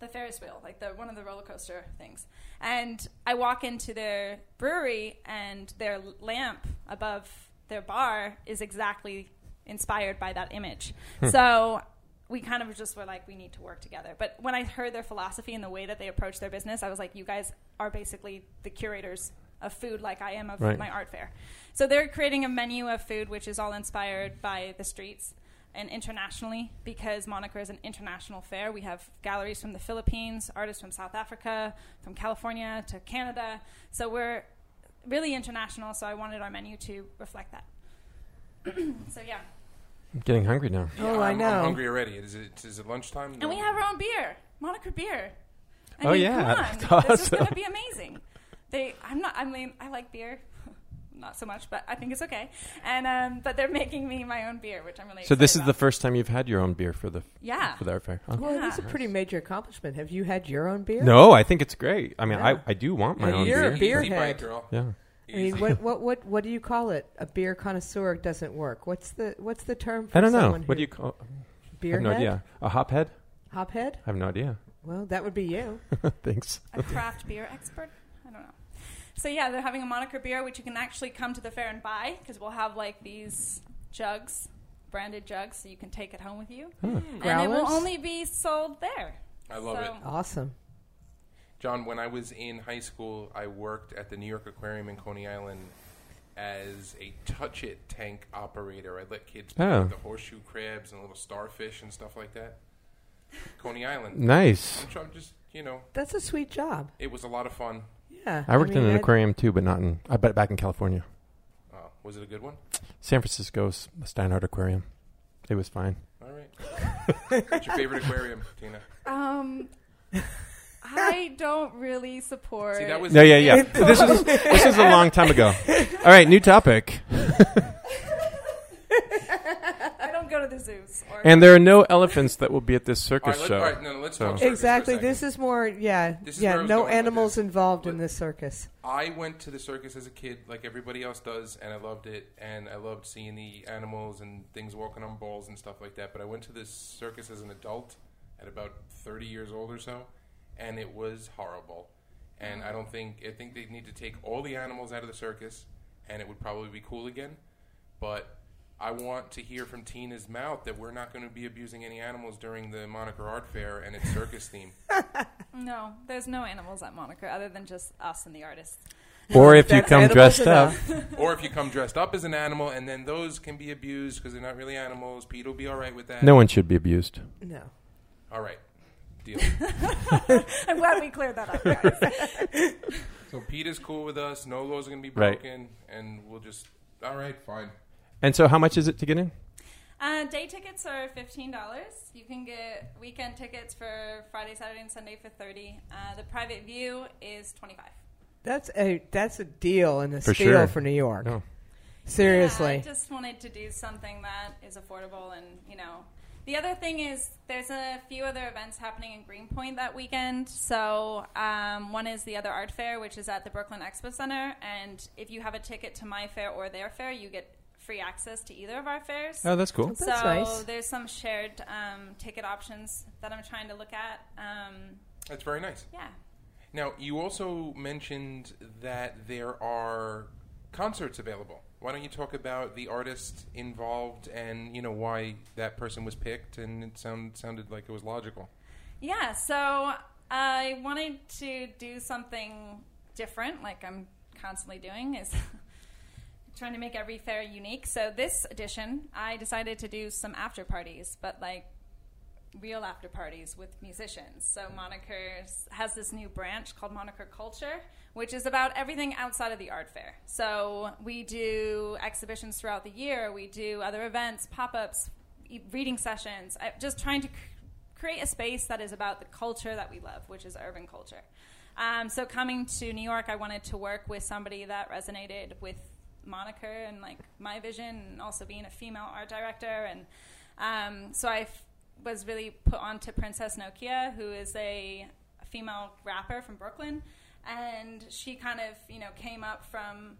D: the Ferris wheel, like the one of the roller coaster things. And I walk into their brewery, and their lamp above their bar is exactly inspired by that image. So we kind of just were like, we need to work together. But when I heard their philosophy and the way that they approach their business, I was like, you guys are basically the curators of food, like I am of
A: Right.
D: my art fair. So they're creating a menu of food which is all inspired by the streets and internationally because Moniker is an international fair. We have galleries from the Philippines, artists from South Africa, from California to Canada. So we're really international. So I wanted our menu to reflect that. (clears throat) so yeah,
A: I'm getting hungry now.
B: Oh, I
C: I'm,
B: know.
C: I'm hungry already. Is it is it lunchtime?
D: and we have our own beer, Moniker beer. I
A: Oh,
D: mean,
A: yeah.
D: come (laughs) on, this is
A: Awesome.
D: going to be amazing. They, I'm not. I mean, I like beer. (laughs) Not so much, but I think it's okay. And um, but they're making me my own beer, which I'm really.
A: So this is
D: excited
A: the first time you've had your own beer for the
D: Yeah.
A: for the art fair. huh?
B: Well, it is a pretty major accomplishment. Have you had your own beer?
A: No, I think it's great. I mean,
B: Yeah.
A: I, I do want my
B: And
A: own
B: you're a
A: beer.
B: beer head.
C: girl.
A: Yeah.
B: I mean, what, (laughs) what what what do you call it? A beer connoisseur doesn't work. What's the what's the term for
A: I don't know.
B: someone
A: What do you call? I
B: beer
A: have no
B: head?
A: idea. A hophead?
B: Hophead?
A: I have no idea.
B: Well, that would be you. (laughs)
A: Thanks.
D: a craft beer expert. I don't know. So yeah, they're having a moniker beer, which you can actually come to the fair and buy because we'll have like these jugs, branded jugs, so you can take it home with you,
A: Huh. Hmm.
D: and it will
B: Growlers?
D: only be sold there.
C: I love
D: So-
C: it.
B: Awesome.
C: John, when I was in high school, I worked at the New York Aquarium in Coney Island as a touch it tank operator. I let kids play
A: Oh.
C: with the horseshoe crabs and little starfish and stuff like that. Coney Island.
A: Nice.
C: I'm, try- I'm just, you know,
B: That's a sweet job.
C: it was a lot of fun.
B: Yeah.
A: I worked
B: mean,
A: in an
B: I'd-
A: aquarium too, but not in. I bet back in California,
C: Oh, was it a good one?
A: San Francisco's Steinhardt Aquarium. It was fine.
C: All right. (laughs) What's your favorite aquarium, Tina?
D: Um, I (laughs) don't really support.
C: See, that was
A: No, yeah, yeah. (laughs) this is this is a long time ago. All right, new topic. (laughs)
D: I don't go to the zoos. Or
A: And there are no elephants that will be at this
C: All
A: circus
C: right, let,
A: show.
C: all right, no, no, let's
A: So-
C: talk circus for a
B: Exactly.
C: second.
B: This is more. Yeah.
C: This is
B: yeah.
C: where I was
B: No
C: with
B: animals
C: this.
B: involved in
C: But-
B: this circus.
C: I went to the circus as a kid, like everybody else does, and I loved it. And I loved seeing the animals and things walking on balls and stuff like that. But I went to this circus as an adult at about 30 years old or so, and it was horrible. And I don't think I think they need to take all the animals out of the circus, and it would probably be cool again. But I want to hear from Tina's mouth that we're not going to be abusing any animals during the Moniker Art Fair and its circus theme. (laughs)
D: no, there's no animals at Moniker other than just us and the artists.
A: Or if you
B: That's
A: come
B: animals
A: dressed up. (laughs)
C: or if you come dressed up as an animal, and then those can be abused because they're not really animals. Pete will be all right with that.
A: No one should be abused.
B: No.
C: All right. Deal. (laughs)
D: I'm glad we cleared that up, guys. (laughs)
C: so Pete is cool with us. No laws are going to be
A: Right.
C: broken, and we'll just. All right, fine.
A: And so, how much is it to get in?
D: Uh, day tickets are fifteen dollars. You can get weekend tickets for Friday, Saturday, and Sunday for thirty. Uh, the private view is twenty five.
B: That's a that's a deal and a
A: For
B: steal
A: sure.
B: for New York.
A: No.
B: Seriously.
D: I just wanted to do something that is affordable, and you know, the other thing is there's a few other events happening in Greenpoint that weekend. So um, one is the other art fair, which is at the Brooklyn Expo Center, and if you have a ticket to my fair or their fair, you get free access to either of our fairs.
A: Oh, that's cool.
B: That's
D: so
B: nice.
D: there's some shared um, ticket options that I'm trying to look at. Um,
C: That's very nice.
D: yeah.
C: Now, you also mentioned that there are concerts available. Why don't you talk about the artist involved and you know why that person was picked? And it sound, sounded like it was logical.
D: Yeah, so I wanted to do something different, like I'm constantly doing, is (laughs) trying to make every fair unique. So this edition, I decided to do some after parties, but like real after parties with musicians. So Moniker has this new branch called Moniker Culture, which is about everything outside of the art fair. So we do exhibitions throughout the year, we do other events, pop ups, reading sessions, I, just trying to create a space that is about the culture that we love, which is urban culture. Um, so coming to New York, I wanted to work with somebody that resonated with Moniker and like my vision, and also being a female art director. And um, so I was really put on to Princess Nokia, who is a female rapper from Brooklyn, and she kind of you know came up from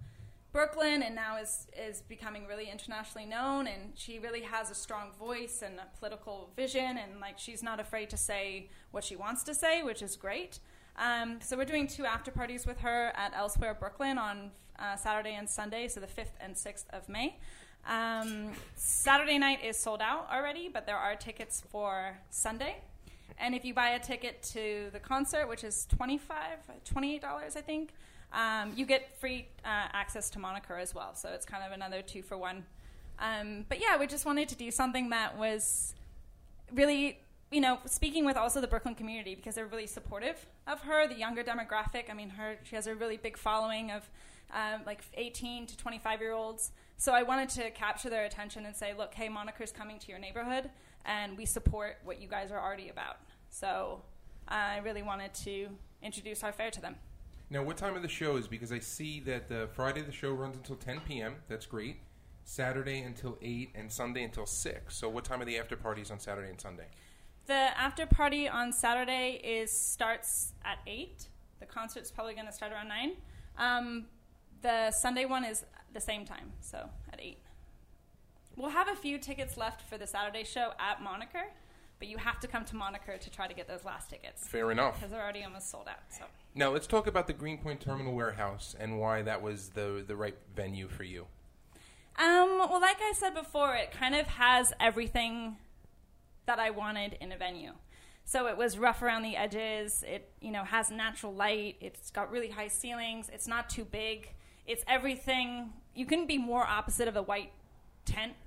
D: Brooklyn and now is is becoming really internationally known and she really has a strong voice and a political vision and like she's not afraid to say what she wants to say, which is great. Um, so we're doing two after parties with her at Elsewhere Brooklyn on uh, Saturday and Sunday, so the 5th and 6th of May. Um, Saturday night is sold out already, but there are tickets for Sunday. And if you buy a ticket to the concert, which is $25, $28, I think, um, you get free uh, access to Moniker as well. So it's kind of another two for one. Um, but yeah, we just wanted to do something that was really, you know, speaking with also the Brooklyn community because they're really supportive of her, the younger demographic. I mean, her she has a really big following of um, like 18 to 25 year olds. So I wanted to capture their attention and say, look, hey, Moniker's coming to your neighborhood, and we support what you guys are already about. So I really wanted to introduce our fair to them.
C: Now, what time of the show is? Because I see that uh, Friday the show runs until 10 p.m. That's great. Saturday until 8 and Sunday until 6. So, what time are the after parties on Saturday and Sunday?
D: The after party on Saturday is starts at 8. The concert's probably going to start around 9. Um, the Sunday one is the same time, so at 8. We'll have a few tickets left for the Saturday show at Moniker, but you have to come to Moniker to try to get those last tickets.
C: Fair enough.
D: Because they're already almost sold out. So.
C: Now let's talk about the Greenpoint Terminal Warehouse and why that was the the right venue for you.
D: Um, well, like I said before, it kind of has everything that I wanted in a venue. So it was rough around the edges. It you know has natural light. It's got really high ceilings. It's not too big. It's everything. You couldn't be more opposite of a white tent (laughs)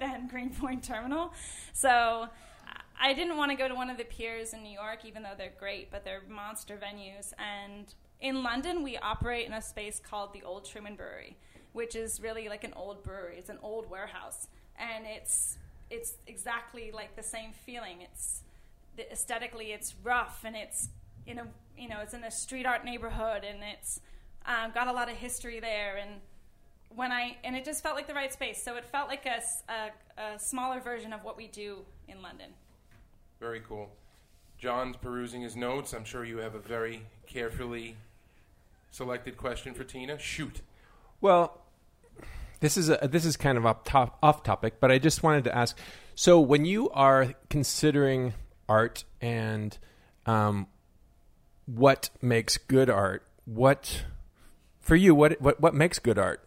D: than Greenpoint Terminal. So I didn't want to go to one of the piers in New York, even though they're great, but they're monster venues. And in London, we operate in a space called the Old Truman Brewery, which is really like an old brewery. It's an old warehouse, and it's it's exactly like the same feeling. It's the, aesthetically, it's rough, and it's in a you know it's in a street art neighborhood, and it's um, got a lot of history there, and when I and it just felt like the right space. So it felt like a, a, a smaller version of what we do in London.
C: Very cool. John's perusing his notes. I'm sure you have a very carefully selected question for Tina. Shoot.
A: Well, this is a, this is kind of off, top, off topic, but I just wanted to ask. So, when you are considering art and um, what makes good art, what for you, what what what makes good art?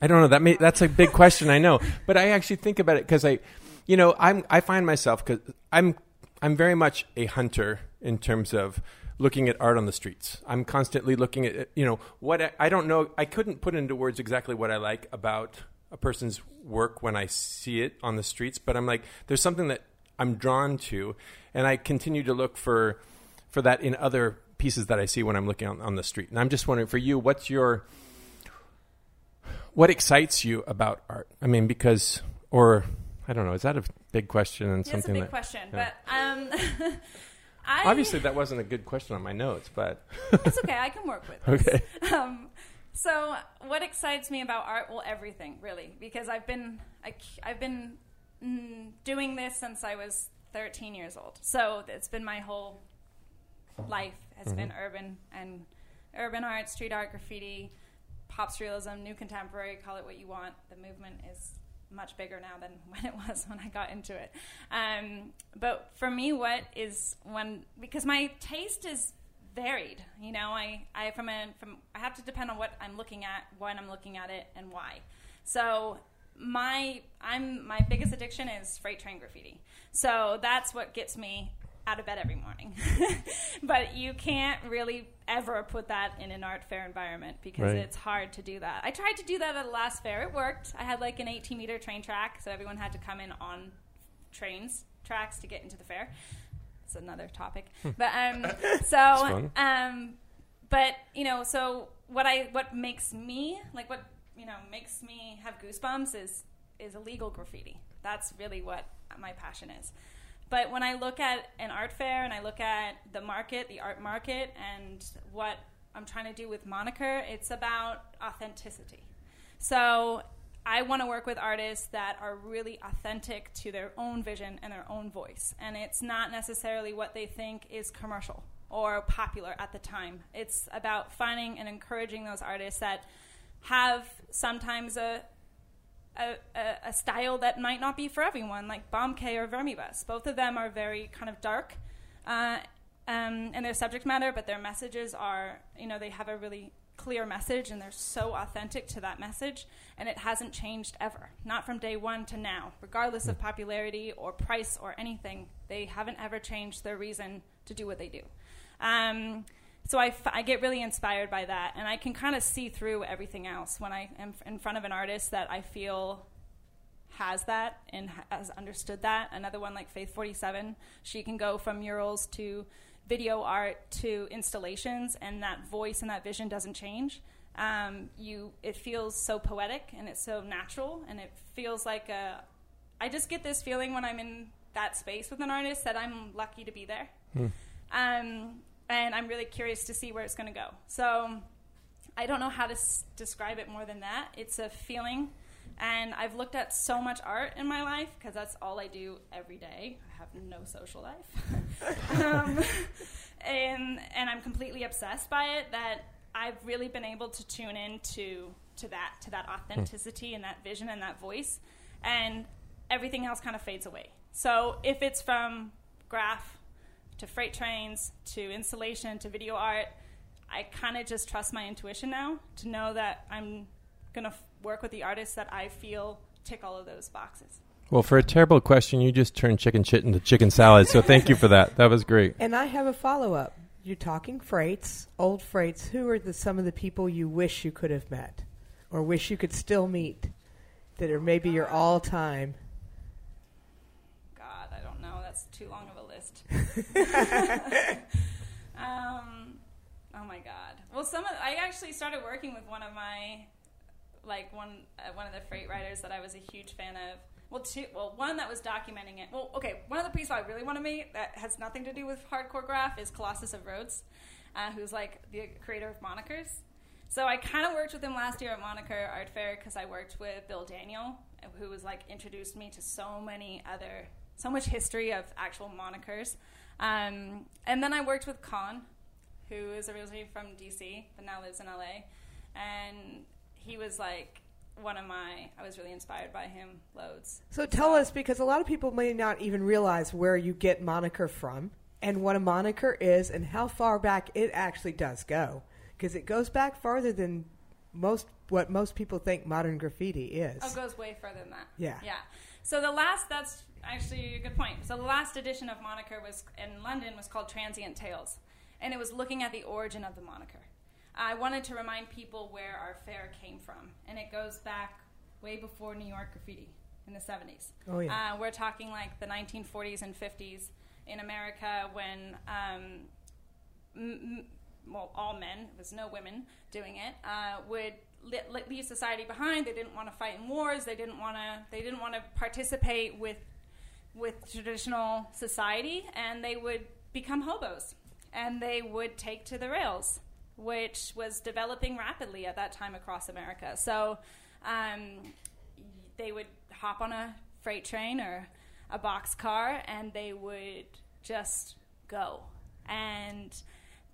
A: I don't know. That may, that's a big question. I know, but I actually think about it because I, you know, I'm I find myself because I'm I'm very much a hunter in terms of looking at art on the streets. I'm constantly looking at you know what I, I, don't know. I couldn't put into words exactly what I like about a person's work when I see it on the streets, but I'm like there's something that I'm drawn to, and I continue to look for for that in other pieces that I see when I'm looking on, on the street. And I'm just wondering for you, what's your what excites you about art? I mean, because or I don't know. Is that a big question and
D: It's a
A: something
D: big
A: that
D: question,
A: yeah.
D: but um, (laughs) I,
A: obviously that wasn't a good question on my notes, but (laughs)
D: it's okay. I can work with. This.
A: okay. (laughs)
D: Um, so, what excites me about art? Well, everything really, because I've been I, have been mm, doing this since I was 13 years old. So it's been my whole life has been urban and urban art, street art, graffiti, pop surrealism, new contemporary. Call it what you want. The movement is much bigger now than (laughs) when it was when I got into it. Um, but for me, what is when because my taste is varied. You know, I, I from a from I have to depend on what I'm looking at, when I'm looking at it, and why. So my I'm my biggest addiction is freight train graffiti. So that's what gets me out of bed every morning. (laughs) but you can't really ever put that in an art fair environment because
A: Right.
D: it's hard to do that. I tried to do that at the last fair. It worked. I had like an 18 meter train track, so everyone had to come in on trains tracks to get into the fair. It's another topic. But um (laughs) so um but you know, so what I what makes me like what you know makes me have goosebumps is is illegal graffiti. That's really what my passion is. But when I look at an art fair and I look at the market, the art market, and what I'm trying to do with Moniker, it's about authenticity. So I want to work with artists that are really authentic to their own vision and their own voice. And it's not necessarily what they think is commercial or popular at the time. It's about finding and encouraging those artists that have sometimes a a, a, a style that might not be for everyone, like Bom.K or Vermibus. Both of them are very kind of dark uh, um, in their subject matter, but their messages are, you know, they have a really clear message and they're so authentic to that message, and it hasn't changed ever. Not from day one to now, regardless of popularity or price or anything. They haven't ever changed their reason to do what they do. Um, so I, f- I get really inspired by that, and I can kind of see through everything else when I am in front of an artist that I feel has that and ha- has understood that. Another one like Faith 47, she can go from murals to video art to installations, and that voice and that vision doesn't change. Um, you, it feels so poetic and it's so natural, and it feels like a. I just get this feeling when I'm in that space with an artist that I'm lucky to be there. Um, and I'm really curious to see where it's going to go. So I don't know how to s- describe it more than that. It's a feeling. And I've looked at so much art in my life because that's all I do every day. I have no social life. (laughs) um, and, and I'm completely obsessed by it that I've really been able to tune in to, to that, to that authenticity and that vision and that voice. And everything else kind of fades away. So if it's from graph to freight trains to installation to video art, I kind of just trust my intuition now to know that I'm going to f- work with the artists that I feel tick all of those boxes.
A: Well, for a terrible question, you just turned chicken shit into chicken salad. So thank you for that. (laughs) That was great.
B: And I have a follow up. You're talking freights, old freights. Who are the, some of the people you wish you could have met or wish you could still meet that are maybe your uh, all time?
D: God, I don't know. That's too long of a list. (laughs) um, oh my God. Well, some of I actually started working with one of my like one uh, one of the freight riders that I was a huge fan of. Well, two. Well, one that was documenting it. Well, okay. One of the people I really want to meet that has nothing to do with hardcore graph is Colossus of Roads, uh, who's like the creator of Monikers. So I kind of worked with him last year at Moniker Art Fair because I worked with Bill Daniel, who was like introduced me to so many other, so much history of actual monikers. Um, and then I worked with Khan, who is originally from DC but now lives in LA, and he was like one of my. I was really inspired by him loads.
B: So tell us, because a lot of people may not even realize where you get moniker from and what a moniker is and how far back it actually does go. Because it goes back farther than most what most people think modern graffiti is.
D: Oh, it goes way further than that.
B: Yeah.
D: Yeah. So the last, that's actually a good point. So the last edition of Moniker was in London was called Transient Tales, and it was looking at the origin of the moniker. I wanted to remind people where our fair came from, and it goes back way before New York graffiti in the 70s.
B: Oh, yeah.
D: Uh, we're talking like the 1940s and 50s in America when um, m- m- well, all men, there was no women doing it, uh, would li- leave society behind. They didn't want to fight in wars. They didn't want to. They didn't want to participate with with traditional society, and they would become hobos, and they would take to the rails, which was developing rapidly at that time across America. So um, they would hop on a freight train or a box car, and they would just go and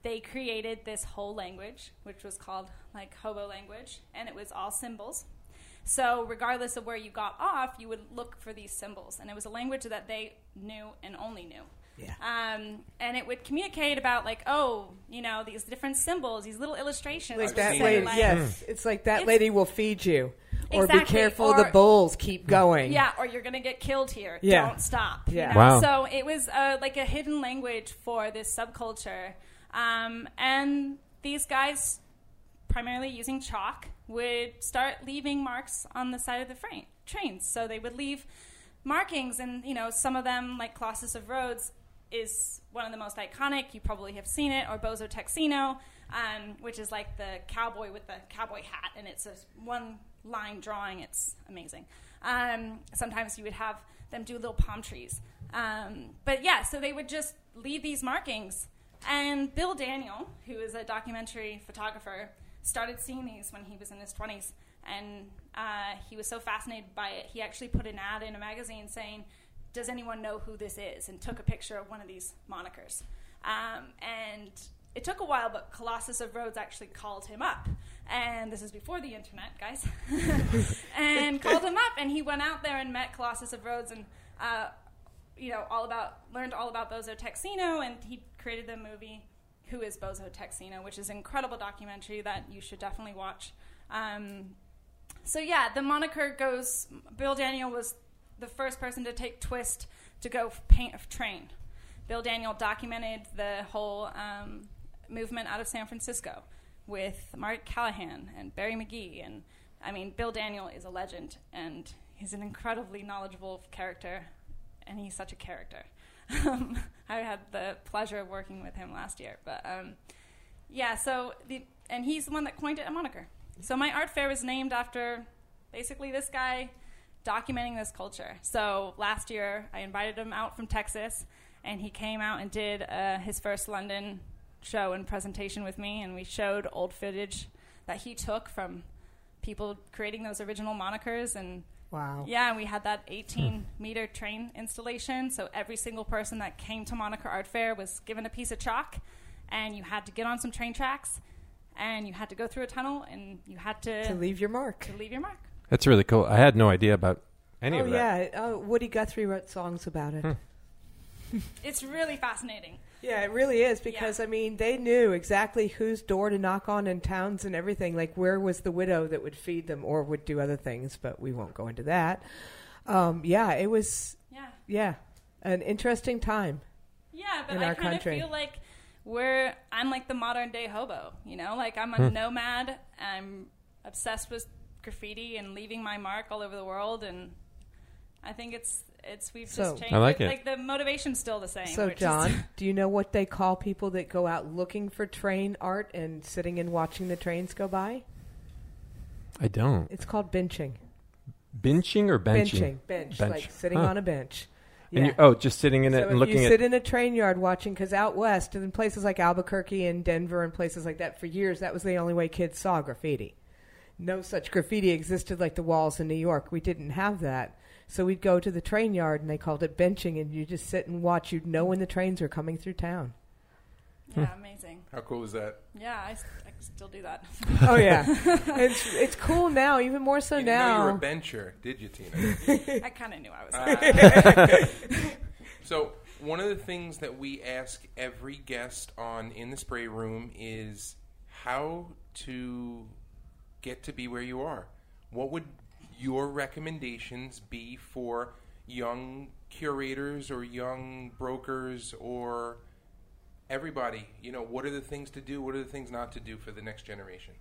D: they created this whole language, which was called like hobo language, and it was all symbols. So, regardless of where you got off, you would look for these symbols, and it was a language that they knew and only knew.
B: Yeah.
D: Um, and it would communicate about like, oh, you know, these different symbols, these little illustrations.
B: Like that lady.
D: Like-
B: yes. It's like that
D: It's-
B: lady will feed you. Or be careful,
D: or-
B: the bulls keep going.
D: Yeah, or you're gonna get killed here.
B: Yeah.
D: Don't stop. you
B: Yeah.
D: know?
A: Wow.
D: So it was uh, like a hidden language for this subculture, um, and these guys, primarily using chalk, would start leaving marks on the side of the frame, trains. So they would leave markings, and you know some of them, like Colossus of Roads, is one of the most iconic. You probably have seen it, or Bozo Texino, um, which is like the cowboy with the cowboy hat, and it's a one line drawing. It's amazing. Um, sometimes you would have them do little palm trees. Um, but yeah, so they would just leave these markings. And Bill Daniel, who is a documentary photographer, started seeing these when he was in his 20s. And uh, he was so fascinated by it, he actually put an ad in a magazine saying, Does anyone know who this is? And took a picture of one of these monikers. Um, and it took a while, but Colossus of Roads actually called him up. And this is before the internet, guys. (laughs) and called him up, and he went out there and met Colossus of Roads and, uh, you know, all about, learned all about Bozo Texino, and he created the movie Who is Bozo Texino, which is an incredible documentary that you should definitely watch. Um, so yeah, the moniker goes. Bill Daniel was the first person to take Twist to go paint a train. Bill Daniel documented the whole um, movement out of San Francisco with Margaret Kilgallen and Barry McGee, and I mean, Bill Daniel is a legend, and he's an incredibly knowledgeable character, and he's such a character. Um, (laughs) I had the pleasure of working with him last year, but um, yeah. So the and he's the one that coined it a moniker. So my art fair was named after basically this guy documenting this culture. So last year I invited him out from Texas, and he came out and did uh, his first London show and presentation with me, and we showed old footage that he took from people creating those original monikers and
B: Wow.
D: yeah, we had that hmm. 18 meter train installation. So every single person that came to Moniker Art Fair was given a piece of chalk, and you had to get on some train tracks, and you had to go through a tunnel, and you had to,
B: To leave your mark.
D: to leave your mark.
A: That's really cool. I had no idea about any
B: oh
A: of that.
B: yeah, oh, Woody Guthrie wrote songs about it. Hmm. (laughs)
D: It's really fascinating.
B: Yeah, it really is because I mean they knew exactly whose door to knock on in towns and everything. Like where was the widow that would feed them or would do other things, but we won't go into that. Um, yeah, it was
D: Yeah.
B: yeah an interesting time.
D: Yeah, but
B: In
D: I
B: our
D: kind of feel like we're I'm like the modern day hobo, you know? Like I'm a
A: Hmm.
D: nomad. I'm obsessed with graffiti and leaving my mark all over the world and I think it's it's we've
B: So-
D: just changed
A: I like it.
D: Like the motivation's still the same.
B: So
D: We're just-
B: John, (laughs) do you know what they call people that go out looking for train art and sitting and watching the trains go by?
A: I don't.
B: It's called benching.
A: Benching or benching?
B: Benching, bench,
A: Bench.
B: like sitting
A: Huh.
B: on a bench. Yeah.
A: you, oh, just sitting in it
B: So
A: and looking
B: you
A: at.
B: sit in a train yard watching, because out west, and in places like Albuquerque and Denver and places like that, for years that was the only way kids saw graffiti. No such graffiti existed like the walls in New York. We didn't have that. So we'd go to the train yard and they called it benching, and you just sit and watch. You'd know when the trains were coming through town.
D: Yeah, amazing.
C: How cool is that?
D: Yeah, I still do that. (laughs)
B: Oh yeah, (laughs) it's it's cool now, even more so
C: you didn't know you were
B: now.
C: a bencher, did you, Tina?
D: I kind of knew I was.
C: Ah. (laughs) so one of the things that we ask every guest on in the spray room is how to get to be where you are. What would your recommendations be for young curators or young brokers or everybody? You know, what are the things to do? What are the things not to do for the next generation?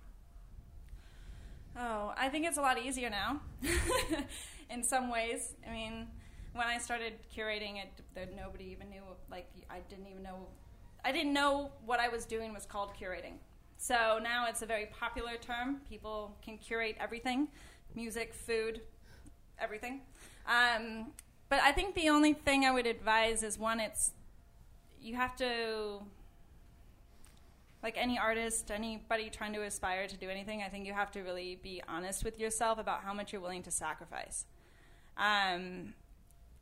D: Oh, I think it's a lot easier now. (laughs) in some ways, I mean, when I started curating it, nobody even knew. Like, I didn't even know. I didn't know what I was doing was called curating. So now it's a very popular term. People can curate everything: music, food, everything. Um, but I think the only thing I would advise is one, it's you have to like any artist, anybody trying to aspire to do anything, I think you have to really be honest with yourself about how much you're willing to sacrifice. Um,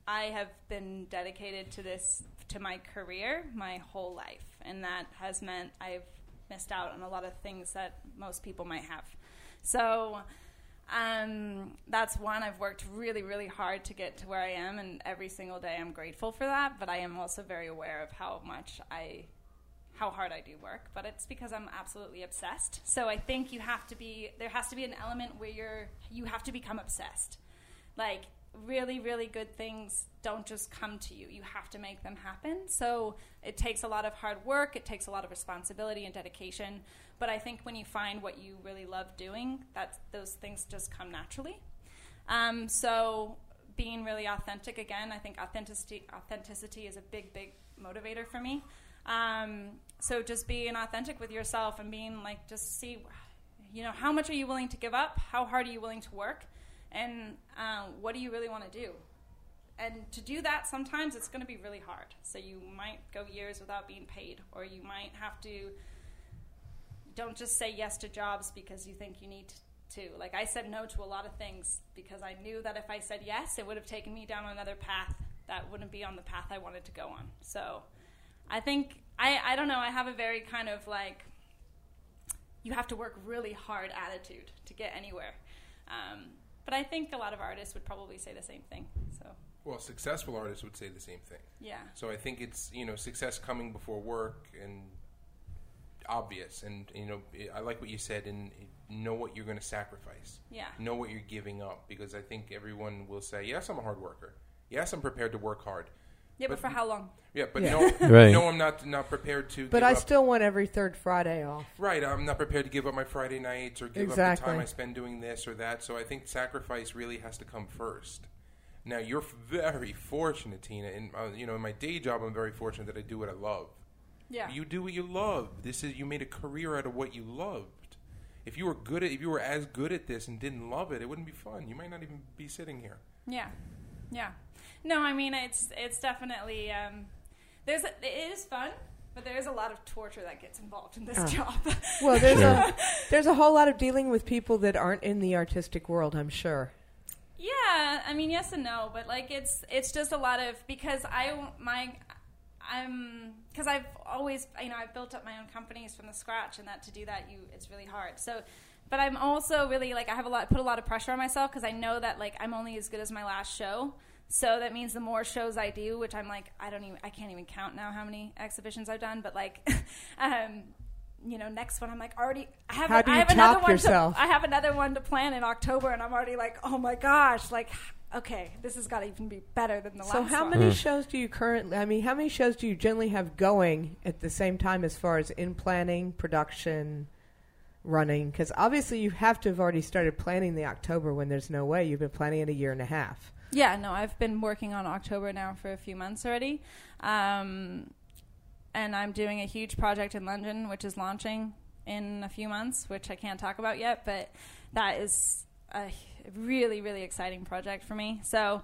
D: I have been dedicated to this, to my career, my whole life, and that has meant I've missed out on a lot of things that most people might have. So, Um, that's one. I've worked really, really hard to get to where I am, and every single day I'm grateful for that. But I am also very aware of how much I, how hard I do work. But it's because I'm absolutely obsessed. So I think you have to be. There has to be an element where you're. You have to become obsessed. Like really, really good things don't just come to you. You have to make them happen. So it takes a lot of hard work. It takes a lot of responsibility and dedication. But I think when you find what you really love doing, that those things just come naturally. Um, so being really authentic again, I think authenticity authenticity is a big, big motivator for me. Um, so just being authentic with yourself and being like, just see, you know, how much are you willing to give up? How hard are you willing to work? And uh, what do you really want to do? And to do that, sometimes it's going to be really hard. So you might go years without being paid, or you might have to don't just say yes to jobs because you think you need to. Like I said no to a lot of things because I knew that if I said yes, it would have taken me down another path that wouldn't be on the path I wanted to go on. So I think I I don't know, I have a very kind of like you have to work really hard attitude to get anywhere. Um, but I think a lot of artists would probably say the same thing. So
C: Well, successful artists would say the same thing.
D: yeah.
C: So I think it's you know success coming before work and obvious, and you know I like what you said, and know what you're going to sacrifice,
D: Yeah.
C: know what you're giving up, because I think everyone will say, yes, I'm a hard worker, yes, I'm prepared to work hard,
D: Yeah, but,
C: But-
D: for how long?
C: yeah, but
B: Yeah.
C: no, (laughs)
A: Right.
C: no, I'm not not prepared to.
B: But
C: give
B: I
C: up.
B: still want every third Friday off.
C: Right, I'm not prepared to give up my Friday nights or give up
B: Exactly.
C: the time I spend doing this or that. So I think sacrifice really has to come first. Now you're very fortunate, Tina, and uh, you know in my day job I'm very fortunate that I do what I love.
D: Yeah.
C: You do what you love. This is you made a career out of what you loved. If you were good at, if you were as good at this and didn't love it, it wouldn't be fun. You might not even be sitting here.
D: Yeah, yeah. No, I mean it's it's definitely um, there's a, it is fun, but there is a lot of torture that gets involved in this
B: Oh.
D: job. (laughs)
B: Well, there's a there's a whole lot of dealing with people that aren't in the artistic world. I'm sure.
D: yeah, I mean yes and no, but like it's it's just a lot of because I my I'm because I've always you know I've built up my own companies from the scratch, and that to do that you it's really hard. So. But I'm also really like I have a lot put a lot of pressure on myself because I know that like I'm only as good as my last show. So that means the more shows I do, which I'm like I don't even I can't even count now how many exhibitions I've done, but like (laughs) um you know, next one I'm like already I have
B: How do
D: I
B: you
D: have another
B: top
D: one
B: yourself?
D: to I have another one to plan in October and I'm already like, "Oh my gosh, like okay, this has got to even be better than the
B: So
D: last So,
B: how
D: one."
B: many
A: Hmm.
B: shows do you currently? I mean, how many shows do you generally have going at the same time as far as in planning, production, running? Because obviously you have to have already started planning the October when there's no way you've been planning it a year and a half.
D: Yeah, no, I've been working on October now for a few months already. Um, and I'm doing a huge project in London, which is launching in a few months, which I can't talk about yet, but that is a really, really exciting project for me. So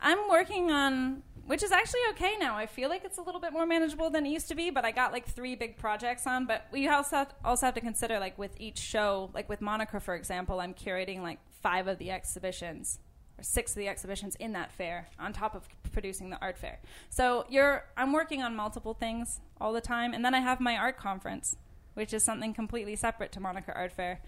D: I'm working on, which is actually okay now. I feel like it's a little bit more manageable than it used to be, but I got like three big projects on. But we also have, also have to consider, like with each show, like with Moniker, for example, I'm curating like five of the exhibitions or six of the exhibitions in that fair on top of producing the art fair. So you're I'm working on multiple things all the time, and then I have my art conference, which is something completely separate to Moniker Art Fair.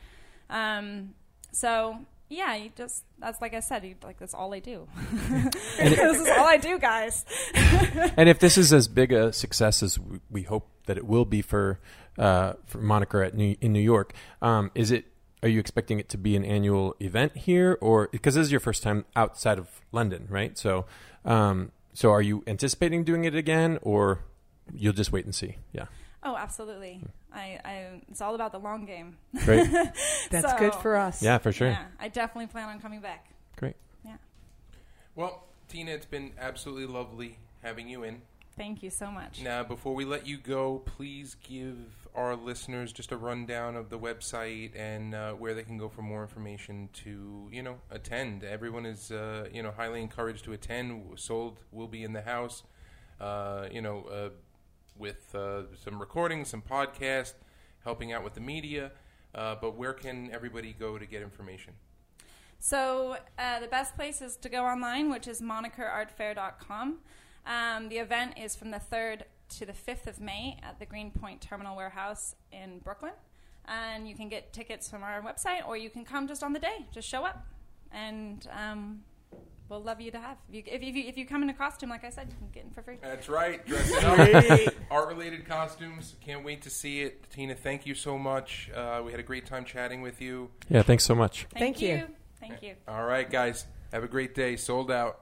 D: Um, so yeah, you just that's like I said, you, like that's all I do. (laughs) this is all I do, guys. (laughs)
A: And if this is as big a success as we- we hope that it will be for uh, for Moniker at New, in New York, um, is it? Are you expecting it to be an annual event here, or because this is your first time outside of London, right? So, um, so are you anticipating doing it again, or you'll just wait and see? Yeah,
D: Oh, absolutely. I, I it's all about the long game.
A: great, (laughs)
B: That's
D: So-
B: good for us.
A: yeah, for sure,
D: Yeah, I definitely plan on coming back.
A: great. Yeah.
C: Well, Tina, it's been absolutely lovely having you in.
D: Thank you so much.
C: Now, before we let you go, please give our listeners just a rundown of the website and uh, where they can go for more information to, you know, attend. Everyone is, uh, you know, highly encouraged to attend. Sold will be in the house, uh, you know, uh, with uh, some recordings, some podcasts, helping out with the media. Uh, but where can everybody go to get information?
D: So uh, the best place is to go online, which is monikerartfair.com. Um, the event is from the 3rd to the 5th of May at the Greenpoint Terminal Warehouse in Brooklyn. and you can get tickets from our website, or you can come just on the day. Just show up, and um, we'll love you to have. If you, if, you, if you come in a costume, like I said, you can get in for free.
C: That's right. Dressing (laughs) up. Art related costumes. Can't wait to see it. Tina, thank you so much. Uh, we had a great time chatting with you.
A: Yeah, thanks so much.
B: Thank you.
D: Thank you.
C: All right, guys. Have a great day. Sold out.